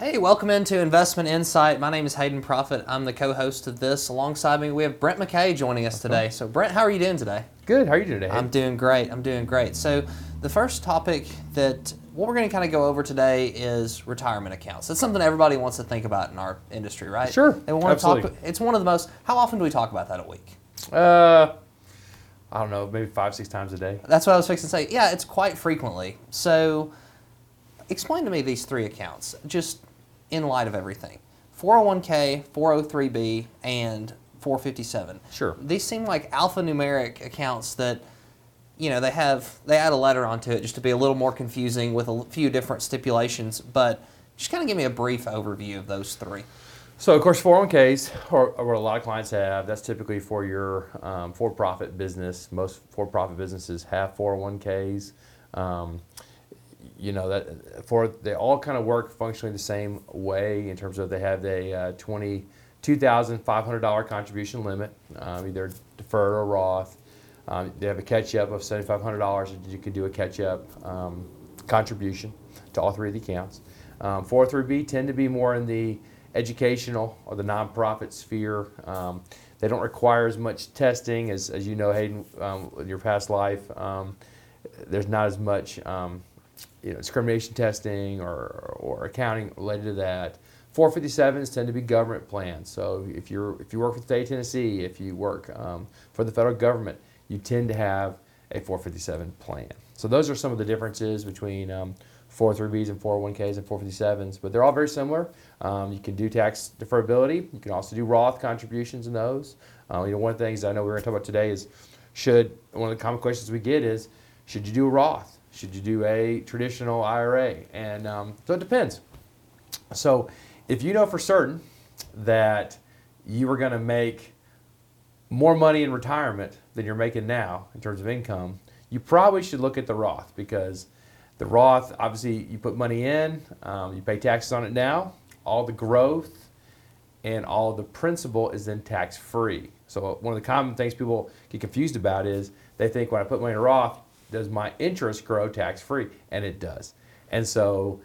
Hey, welcome into Investment Insight. My name is Hayden Proffitt. I'm the co-host of this. Alongside me, we have Brent McCay joining us today. So, Brent, how are you doing today? Good. How are you doing today? I'm doing great. I'm doing great. So, the first topic that what we're going to kind of go over today is retirement accounts. It's something everybody wants to think about in our industry, right? Sure. They want Absolutely. to talk. It's one of the most. How often do we talk about that a week? Uh, I don't know, maybe five, six times a day. That's what I was fixing to say. Yeah, it's quite frequently. So, explain to me these three accounts, just in light of everything 401k, 403b, and 457. Sure. These seem like alphanumeric accounts that, you know, they have, they add a letter onto it just to be a little more confusing with a few different stipulations, but just kind of give me a brief overview of those three. So, of course, 401ks are, are what a lot of clients have. That's typically for your um, for profit business. Most for profit businesses have 401ks. Um, you know that for they all kind of work functionally the same way in terms of they have a uh, twenty two thousand five hundred dollar contribution limit, um, either deferred or Roth. Um, they have a catch up of seventy five hundred dollars. You could do a catch up um, contribution to all three of the accounts. Um, 403b tend to be more in the educational or the nonprofit sphere. Um, they don't require as much testing as, as you know, Hayden, um, in your past life. Um, there's not as much you know, discrimination testing or, or accounting related to that. 457s tend to be government plans. So if you're if you work for the state of Tennessee, if you work um, for the federal government, you tend to have a 457 plan. So those are some of the differences between um, 403bs and 401ks and 457s, but they're all very similar. Um, you can do tax deferability. You can also do Roth contributions in those. Uh, you know, one of the things I know we're going to talk about today is should one of the common questions we get is should you do a Roth? Should you do a traditional IRA? And um, so it depends. So if you know for certain that you are going to make more money in retirement than you're making now in terms of income, you probably should look at the Roth because the Roth, obviously, you put money in, um, you pay taxes on it now, all the growth and all the principal is then tax free. So, one of the common things people get confused about is they think when I put money in a Roth, does my interest grow tax free? And it does. And so,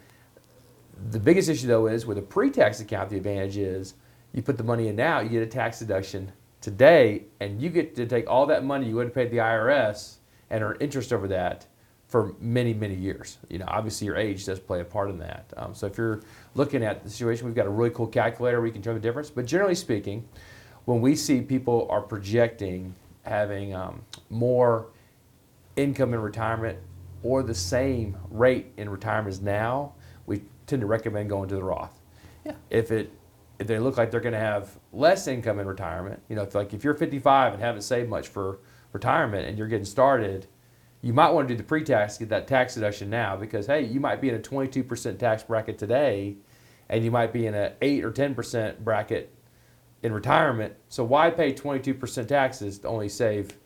the biggest issue though is with a pre tax account, the advantage is you put the money in now, you get a tax deduction today, and you get to take all that money you would have paid the IRS and earn interest over that for many, many years. You know, obviously your age does play a part in that. Um, so if you're looking at the situation, we've got a really cool calculator you can tell the difference. But generally speaking, when we see people are projecting having um, more income in retirement or the same rate in retirement as now, we tend to recommend going to the Roth. Yeah. If it if they look like they're going to have less income in retirement, you know, if like if you're 55 and haven't saved much for retirement and you're getting started, you might want to do the pre-tax, get that tax deduction now because hey, you might be in a 22% tax bracket today, and you might be in a 8 or 10% bracket in retirement. So why pay 22% taxes to only save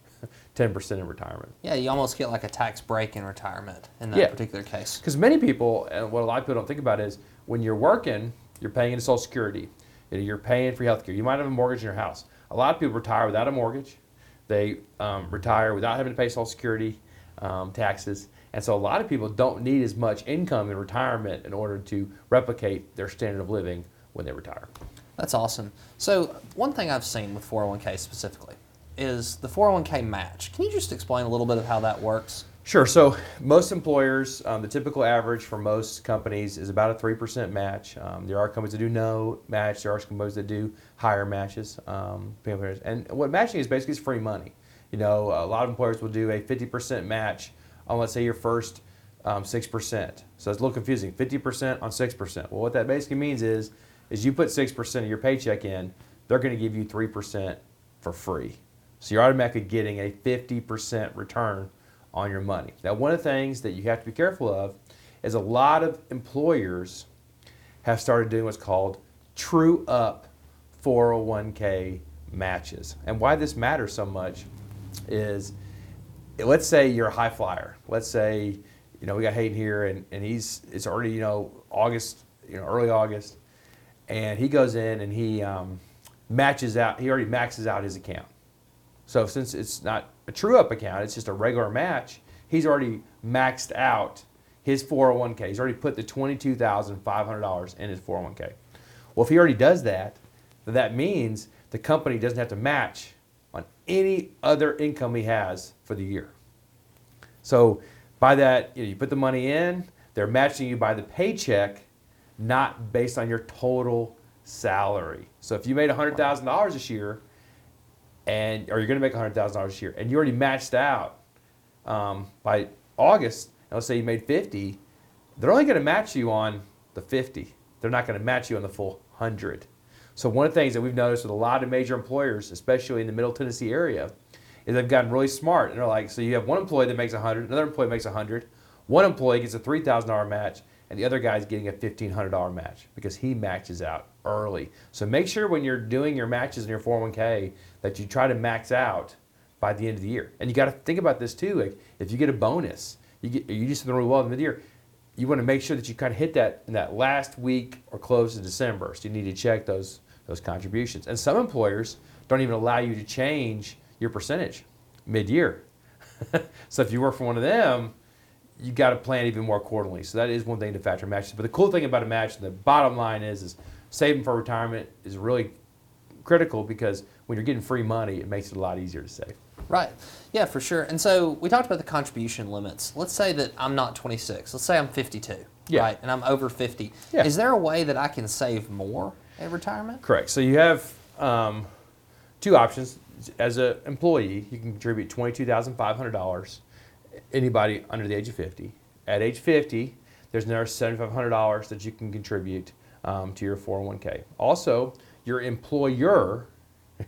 10% in retirement? Yeah, you almost get like a tax break in retirement in that Yeah. particular case. Because many people, and what a lot of people don't think about is when you're working, you're paying into Social Security, you know, you're paying for health care. You might have a mortgage in your house. A lot of people retire without a mortgage. They um, retire without having to pay Social Security um, taxes. And so a lot of people don't need as much income in retirement in order to replicate their standard of living when they retire. That's awesome. So, one thing I've seen with 401k specifically is the 401k match. Can you just explain a little bit of how that works? Sure. So most employers, um, the typical average for most companies is about a three percent match. Um, there are companies that do no match. There are companies that do higher matches. Um, and what matching is basically is free money. You know, a lot of employers will do a fifty percent match on let's say your first um, six percent. So it's a little confusing. Fifty percent on six percent. Well, what that basically means is, is you put six percent of your paycheck in, they're going to give you three percent for free. So you're automatically getting a fifty percent return on your money. Now, one of the things that you have to be careful of is a lot of employers have started doing what's called true up 401k matches. And why this matters so much is let's say you're a high flyer. Let's say, you know, we got Hayden here and, and he's, it's already, you know, August, you know, early August. And he goes in and he um, matches out, he already maxes out his account. So since it's not a true up account, it's just a regular match, he's already maxed out his 401k. He's already put the $22,500 in his 401k. Well, if he already does that, then that means the company doesn't have to match on any other income he has for the year. So by that, you, know, you put the money in, they're matching you by the paycheck, not based on your total salary. So if you made $100,000 this year, and or you're going to make $100,000 this year, and you already matched out um, by August, and let's say you made 50, they're only going to match you on the 50. They're not going to match you on the full 100. So one of the things that we've noticed with a lot of major employers, especially in the Middle Tennessee area, is they've gotten really smart and they're like, so you have one employee that makes 100, another employee makes 100, one employee gets a $3,000 match, and the other guy's getting a $1,500 match because he matches out early. So make sure when you're doing your matches in your 401k that you try to max out by the end of the year. And you got to think about this too. Like if you get a bonus, you get you do something really well in the year, you want to make sure that you kind of hit that in that last week or close to December. So you need to check those those contributions. And some employers don't even allow you to change your percentage mid-year. so if you work for one of them, you got to plan even more accordingly. So that is one thing to factor in matches. But the cool thing about a match, the bottom line is, is saving for retirement is really critical because when you're getting free money, it makes it a lot easier to save. Right. Yeah, for sure. And so we talked about the contribution limits. Let's say that I'm not 26. Let's say I'm 52. Yeah. Right. And I'm over 50. Yeah. Is there a way that I can save more at retirement? Correct. So you have um, two options. As an employee, you can contribute $22,500. Anybody under the age of 50. At age 50, there's another $7,500 that you can contribute um, to your 401k. Also, your employer,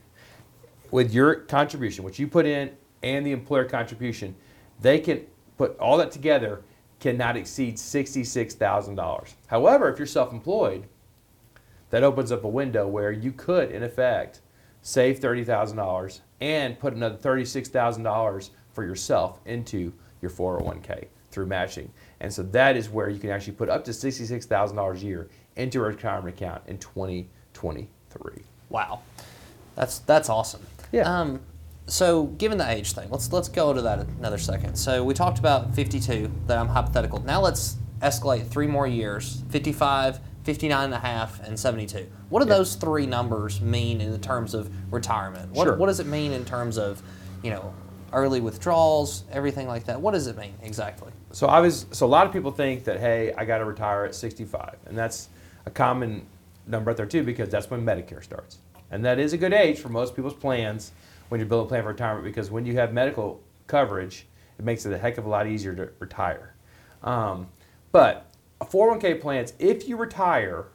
with your contribution, which you put in, and the employer contribution, they can put all that together cannot exceed $66,000. However, if you're self employed, that opens up a window where you could, in effect, save $30,000 and put another $36,000 for yourself into your 401k through matching. And so that is where you can actually put up to $66,000 a year into a retirement account in 2023. Wow. That's that's awesome. Yeah. Um, so given the age thing, let's let's go to that another second. So we talked about 52, that I'm hypothetical. Now let's escalate three more years, 55, 59 and a half, and 72. What do Yeah. those three numbers mean in terms of retirement? What, Sure. what does it mean in terms of, you know, early withdrawals, everything like that? What does it mean exactly? So I was so a lot of people think that hey, I got to retire at 65, and that's a common number out there too because that's when Medicare starts, and that is a good age for most people's plans when you build a plan for retirement because when you have medical coverage, it makes it a heck of a lot easier to retire. Um, but 401k plans, if you retire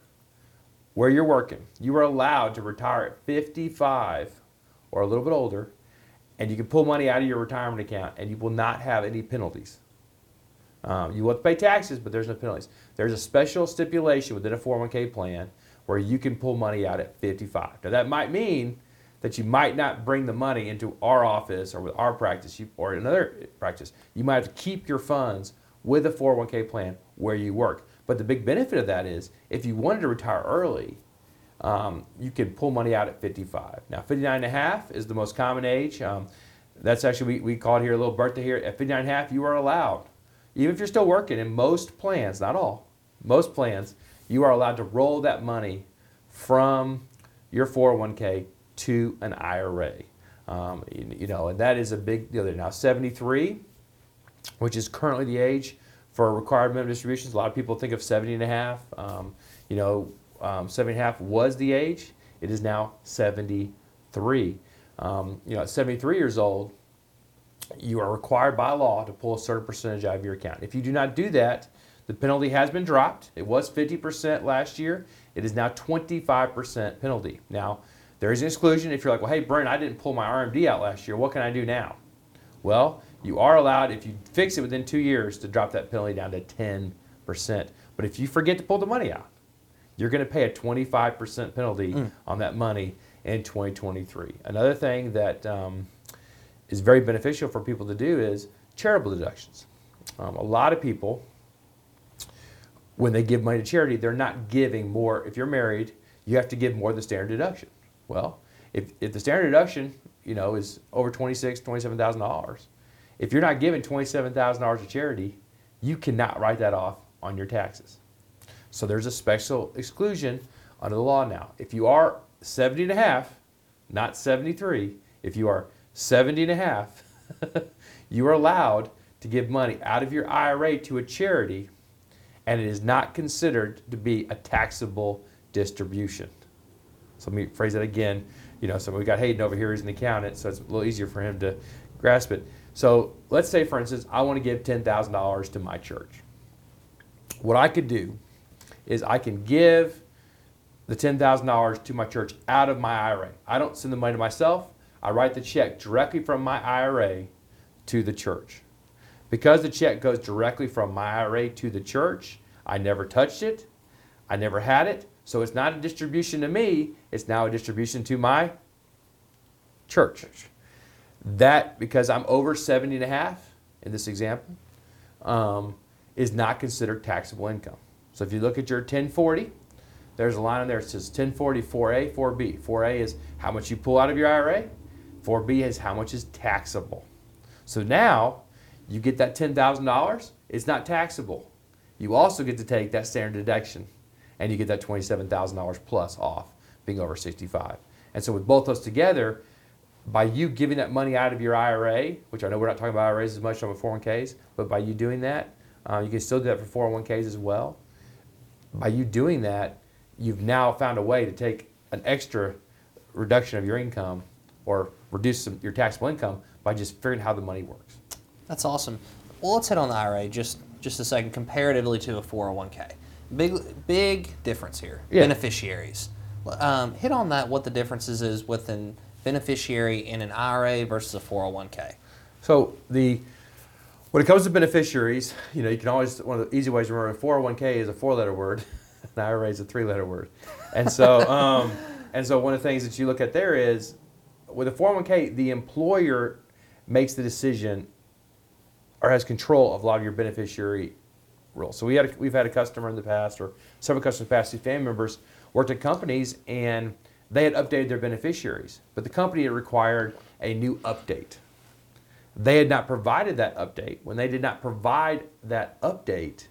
where you're working, you are allowed to retire at 55 or a little bit older, and you can pull money out of your retirement account, and you will not have any penalties. Um, you will have to pay taxes, but there's no penalties. There's a special stipulation within a 401k plan where you can pull money out at 55. Now that might mean that you might not bring the money into our office or with our practice or another practice. You might have to keep your funds with a 401k plan where you work. But the big benefit of that is if you wanted to retire early, um, you can pull money out at 55. Now 59 and a half is the most common age. Um, that's actually, we, we call it here a little birthday here. At 59 and a half, you are allowed even if you're still working in most plans, not all, most plans, you are allowed to roll that money from your 401k to an IRA. Um, you, you know, and that is a big deal there. Now, 73, which is currently the age for required minimum distributions, a lot of people think of 70 and a half. Um, you know, um, 70 and a half was the age. It is now 73. Um, you know, at 73 years old, you are required by law to pull a certain percentage out of your account. If you do not do that, the penalty has been dropped. It was 50% last year. It is now 25% penalty. Now, there is an exclusion if you're like, well, hey, Brent, I didn't pull my RMD out last year. What can I do now? Well, you are allowed, if you fix it within two years, to drop that penalty down to 10%. But if you forget to pull the money out, you're going to pay a 25% penalty on that money in 2023. Another thing that um, is very beneficial for people to do is charitable deductions. Um, a lot of people, when they give money to charity, they're not giving more. If you're married, you have to give more than standard deduction. Well, if, if the standard deduction, you know, is over twenty-six, twenty-seven thousand dollars, if you're not giving twenty-seven thousand dollars to charity, you cannot write that off on your taxes. So there's a special exclusion under the law now. If you are 70 and a half, not 73, if you are 70 and a half, you are allowed to give money out of your IRA to a charity and it is not considered to be a taxable distribution. So let me phrase that again. You know, so we got Hayden over here as an accountant, so it's a little easier for him to grasp it. So let's say, for instance, I want to give $10,000 to my church. What I could do is I can give the $10,000 to my church out of my IRA. I don't send the money to myself. I write the check directly from my IRA to the church. Because the check goes directly from my IRA to the church, I never touched it. I never had it. So it's not a distribution to me, it's now a distribution to my church. That, because I'm over 70 and a half in this example, um, is not considered taxable income. So if you look at your 1040, there's a line in there that says 1040 4A, 4B. 4A is how much you pull out of your IRA, 4B is how much is taxable. So now you get that $10,000, it's not taxable. You also get to take that standard deduction and you get that $27,000 plus off being over 65. And so with both of those together, by you giving that money out of your IRA, which I know we're not talking about IRAs as much on 401ks, but by you doing that, uh, you can still do that for 401ks as well. By you doing that, you've now found a way to take an extra reduction of your income or reduce some, your taxable income by just figuring how the money works. That's awesome. Well, let's hit on the IRA just just a second comparatively to a 401k. Big big difference here. Yeah. Beneficiaries. Um, hit on that. What the differences is with a beneficiary in an IRA versus a 401k. So the when it comes to beneficiaries, you know, you can always one of the easy ways to remember 401k is a four-letter word, an IRA is a three-letter word, and so um, and so one of the things that you look at there is with a 401k, the employer makes the decision or has control of a lot of your beneficiary rules. So we had a, we've had a customer in the past, or several customers in the past, whose family members worked at companies and they had updated their beneficiaries, but the company had required a new update. They had not provided that update. When they did not provide that update,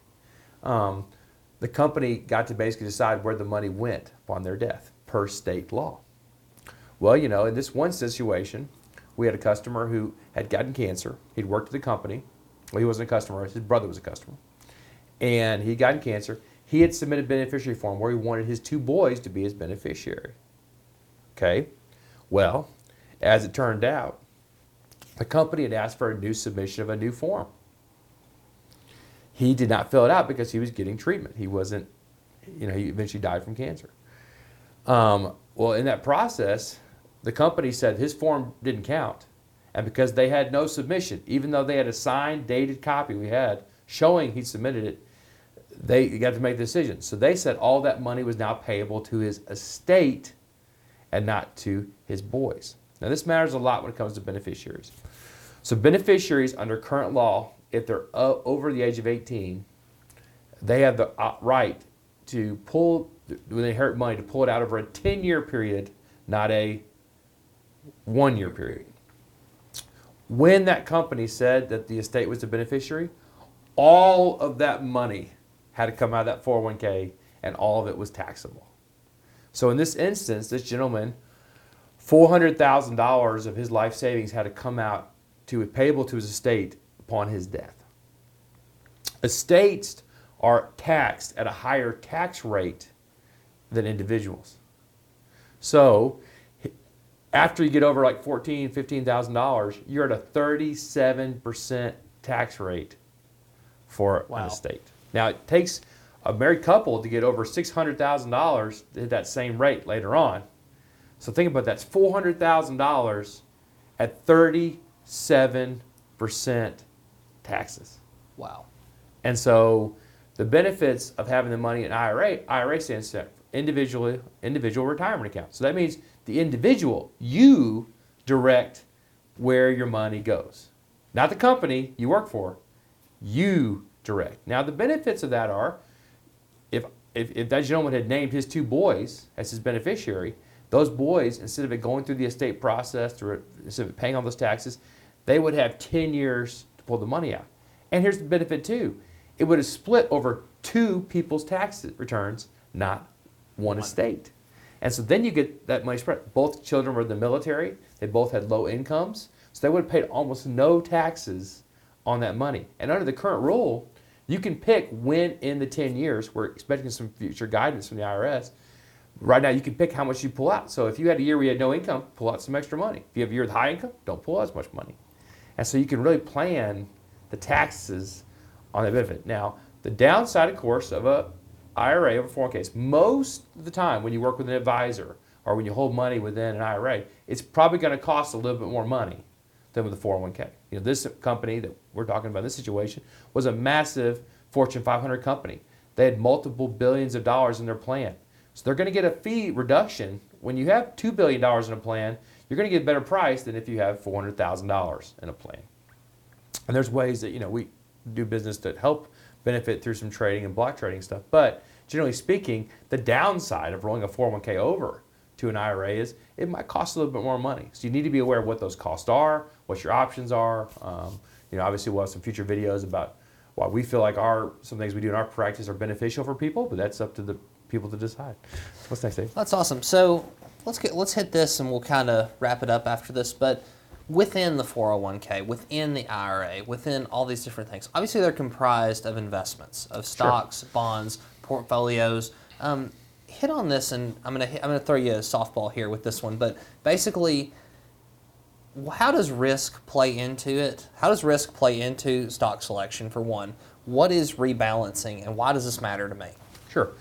um, the company got to basically decide where the money went upon their death per state law. Well, you know, in this one situation, we had a customer who had gotten cancer. He'd worked at the company. Well, he wasn't a customer, his brother was a customer. And he got cancer. He had submitted beneficiary form where he wanted his two boys to be his beneficiary. Okay? Well, as it turned out, the company had asked for a new submission of a new form. He did not fill it out because he was getting treatment. He wasn't, you know, he eventually died from cancer. Um, well, in that process, the company said his form didn't count. And because they had no submission, even though they had a signed, dated copy we had showing he submitted it, they got to make the decision. So they said all that money was now payable to his estate and not to his boys. Now, this matters a lot when it comes to beneficiaries. So, beneficiaries under current law, if they're over the age of 18, they have the uh, right to pull, when they inherit money, to pull it out over a 10 year period, not a one year period. When that company said that the estate was the beneficiary, all of that money had to come out of that 401k and all of it was taxable. So in this instance, this gentleman, $400,000 of his life savings had to come out to be payable to his estate upon his death. Estates are taxed at a higher tax rate than individuals. So after you get over like fourteen, fifteen thousand dollars, you're at a thirty-seven percent tax rate for Wow. an estate. Now it takes a married couple to get over six hundred thousand dollars to hit that same rate later on. So think about that. That's four hundred thousand dollars at thirty-seven percent taxes. Wow. And so the benefits of having the money in IRA, IRA stands for individual individual retirement account. So that means the individual, you direct where your money goes. Not the company you work for, you direct. Now the benefits of that are if if, if that gentleman had named his two boys as his beneficiary, those boys, instead of it going through the estate process, through instead of paying all those taxes, they would have 10 years to pull the money out. And here's the benefit too. it would have split over two people's tax returns, not one estate. And so then you get that money spread. Both children were in the military. They both had low incomes. So they would have paid almost no taxes on that money. And under the current rule, you can pick when in the 10 years, we're expecting some future guidance from the IRS. Right now, you can pick how much you pull out. So if you had a year where you had no income, pull out some extra money. If you have a year with high income, don't pull out as much money. And so you can really plan the taxes on that benefit. Now, the downside, of course, of a IRA over 401ks, most of the time when you work with an advisor or when you hold money within an IRA, it's probably going to cost a little bit more money than with a 401k. You know, this company that we're talking about, in this situation, was a massive Fortune 500 company. They had multiple billions of dollars in their plan. So they're going to get a fee reduction. When you have $2 billion in a plan, you're going to get a better price than if you have $400,000 in a plan. And there's ways that, you know, we do business that help benefit through some trading and block trading stuff. But generally speaking, the downside of rolling a 401k over to an IRA is it might cost a little bit more money. So you need to be aware of what those costs are, what your options are. Um, you know, obviously we'll have some future videos about why we feel like our some things we do in our practice are beneficial for people, but that's up to the people to decide. What's next, Dave? That's awesome. So let's get let's hit this and we'll kind of wrap it up after this. But within the 401k, within the IRA, within all these different things, obviously they're comprised of investments, of stocks, sure. bonds, portfolios. Um, hit on this, and I'm gonna I'm gonna throw you a softball here with this one. But basically, how does risk play into it? How does risk play into stock selection? For one, what is rebalancing, and why does this matter to me? Sure.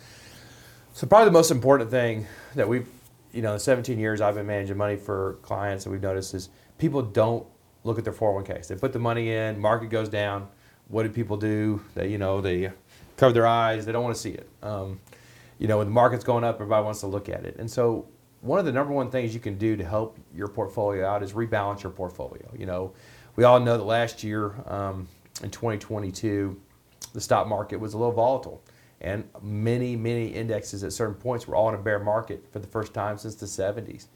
So probably the most important thing that we've, you know, the 17 years I've been managing money for clients that we've noticed is people don't look at their 401ks. They put the money in, market goes down. What do people do? They, you know, they cover their eyes. They don't want to see it. Um, you know, when the market's going up, everybody wants to look at it. And so one of the number one things you can do to help your portfolio out is rebalance your portfolio. You know, we all know that last year um, in 2022, the stock market was a little volatile. And many, many indexes at certain points were all in a bear market for the first time since the 70s.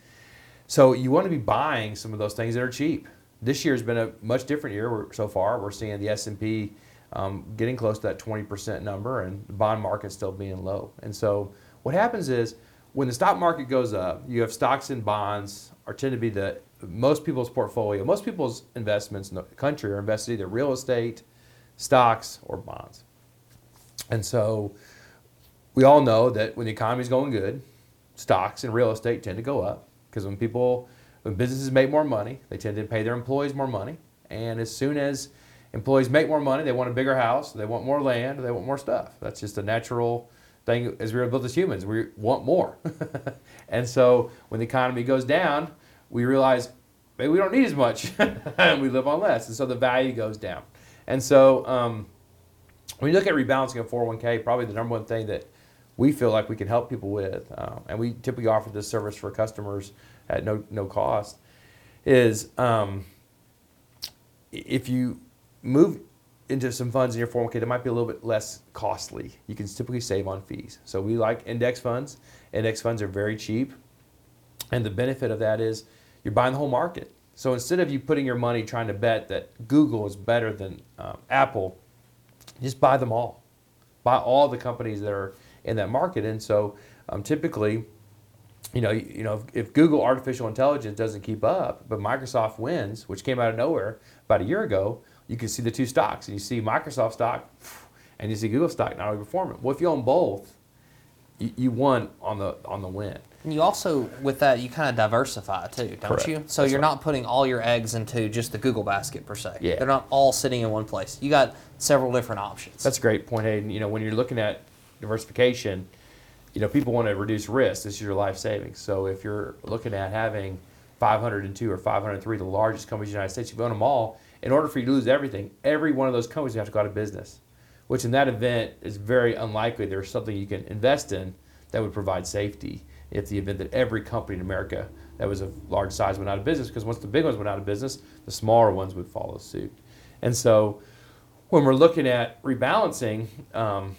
So you want to be buying some of those things that are cheap. This year has been a much different year so far. We're seeing the S&P um, getting close to that 20% number and the bond market still being low. And so what happens is when the stock market goes up, you have stocks and bonds are tend to be the most people's portfolio. Most people's investments in the country are invested either real estate, stocks, or bonds. And so we all know that when the economy is going good, stocks and real estate tend to go up because when people, when businesses make more money, they tend to pay their employees more money. And as soon as employees make more money, they want a bigger house, they want more land, they want more stuff. That's just a natural thing as we are built as humans. We want more. and so when the economy goes down, we realize maybe we don't need as much and we live on less. And so the value goes down. And so um, when you look at rebalancing a 401k, probably the number one thing that we feel like we can help people with, um, and we typically offer this service for customers at no, no cost, is um, if you move into some funds in your 401k that might be a little bit less costly, you can typically save on fees. So we like index funds. Index funds are very cheap. And the benefit of that is you're buying the whole market. So instead of you putting your money trying to bet that Google is better than um, Apple, just buy them all. Buy all the companies that are in that market. And so um, typically, you know, you know, if, if, Google artificial intelligence doesn't keep up, but Microsoft wins, which came out of nowhere about a year ago, you can see the two stocks, and you see Microsoft stock, and you see Google stock not only performing. Well, if you own both, you, you won on the on the win. And you also, with that, you kind of diversify too, don't Correct. you? So That's you're right. not putting all your eggs into just the Google basket per se. Yeah. They're not all sitting in one place. You got several different options. That's a great point, Hayden. You know, when you're looking at diversification, you know, people want to reduce risk. This is your life savings. So if you're looking at having 502 or 503, the largest companies in the United States, you own them all. In order for you to lose everything, every one of those companies you have to go out of business, which in that event is very unlikely. There's something you can invest in that would provide safety if the event that every company in America that was of large size went out of business. Because once the big ones went out of business, the smaller ones would follow suit. And so when we're looking at rebalancing, um,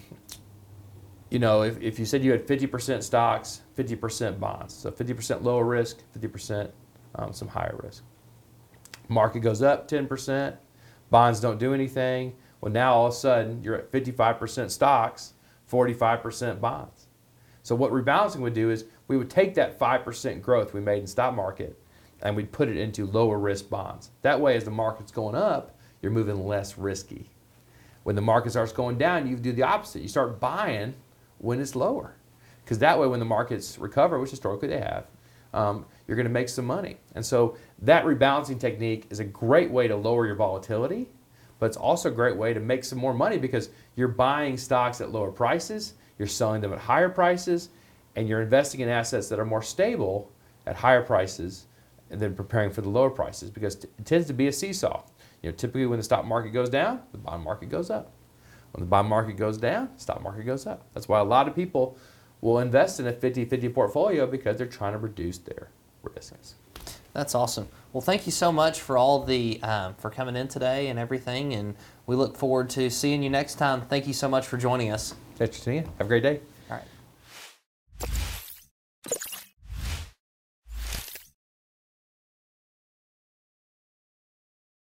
you know, if, if you said you had 50% stocks, 50% bonds, so 50% lower risk, 50% um, some higher risk. Market goes up 10%, bonds don't do anything. Well, now all of a sudden you're at 55% stocks, 45% bonds. So what rebalancing would do is we would take that 5% growth we made in stock market and we'd put it into lower risk bonds. That way, as the market's going up, you're moving less risky. When the market starts going down, you do the opposite. You start buying when it's lower. Because that way, when the markets recover, which historically they have, um, you're going to make some money. And so that rebalancing technique is a great way to lower your volatility, but it's also a great way to make some more money because you're buying stocks at lower prices, you're selling them at higher prices, and you're investing in assets that are more stable at higher prices and then preparing for the lower prices because it tends to be a seesaw. You know, typically when the stock market goes down, the bond market goes up. When the bond market goes down, the stock market goes up. That's why a lot of people will invest in a 50-50 portfolio because they're trying to reduce their risks. That's awesome. Well, thank you so much for all the um, for coming in today and everything, and we look forward to seeing you next time. Thank you so much for joining us. Thanks, Have a great day.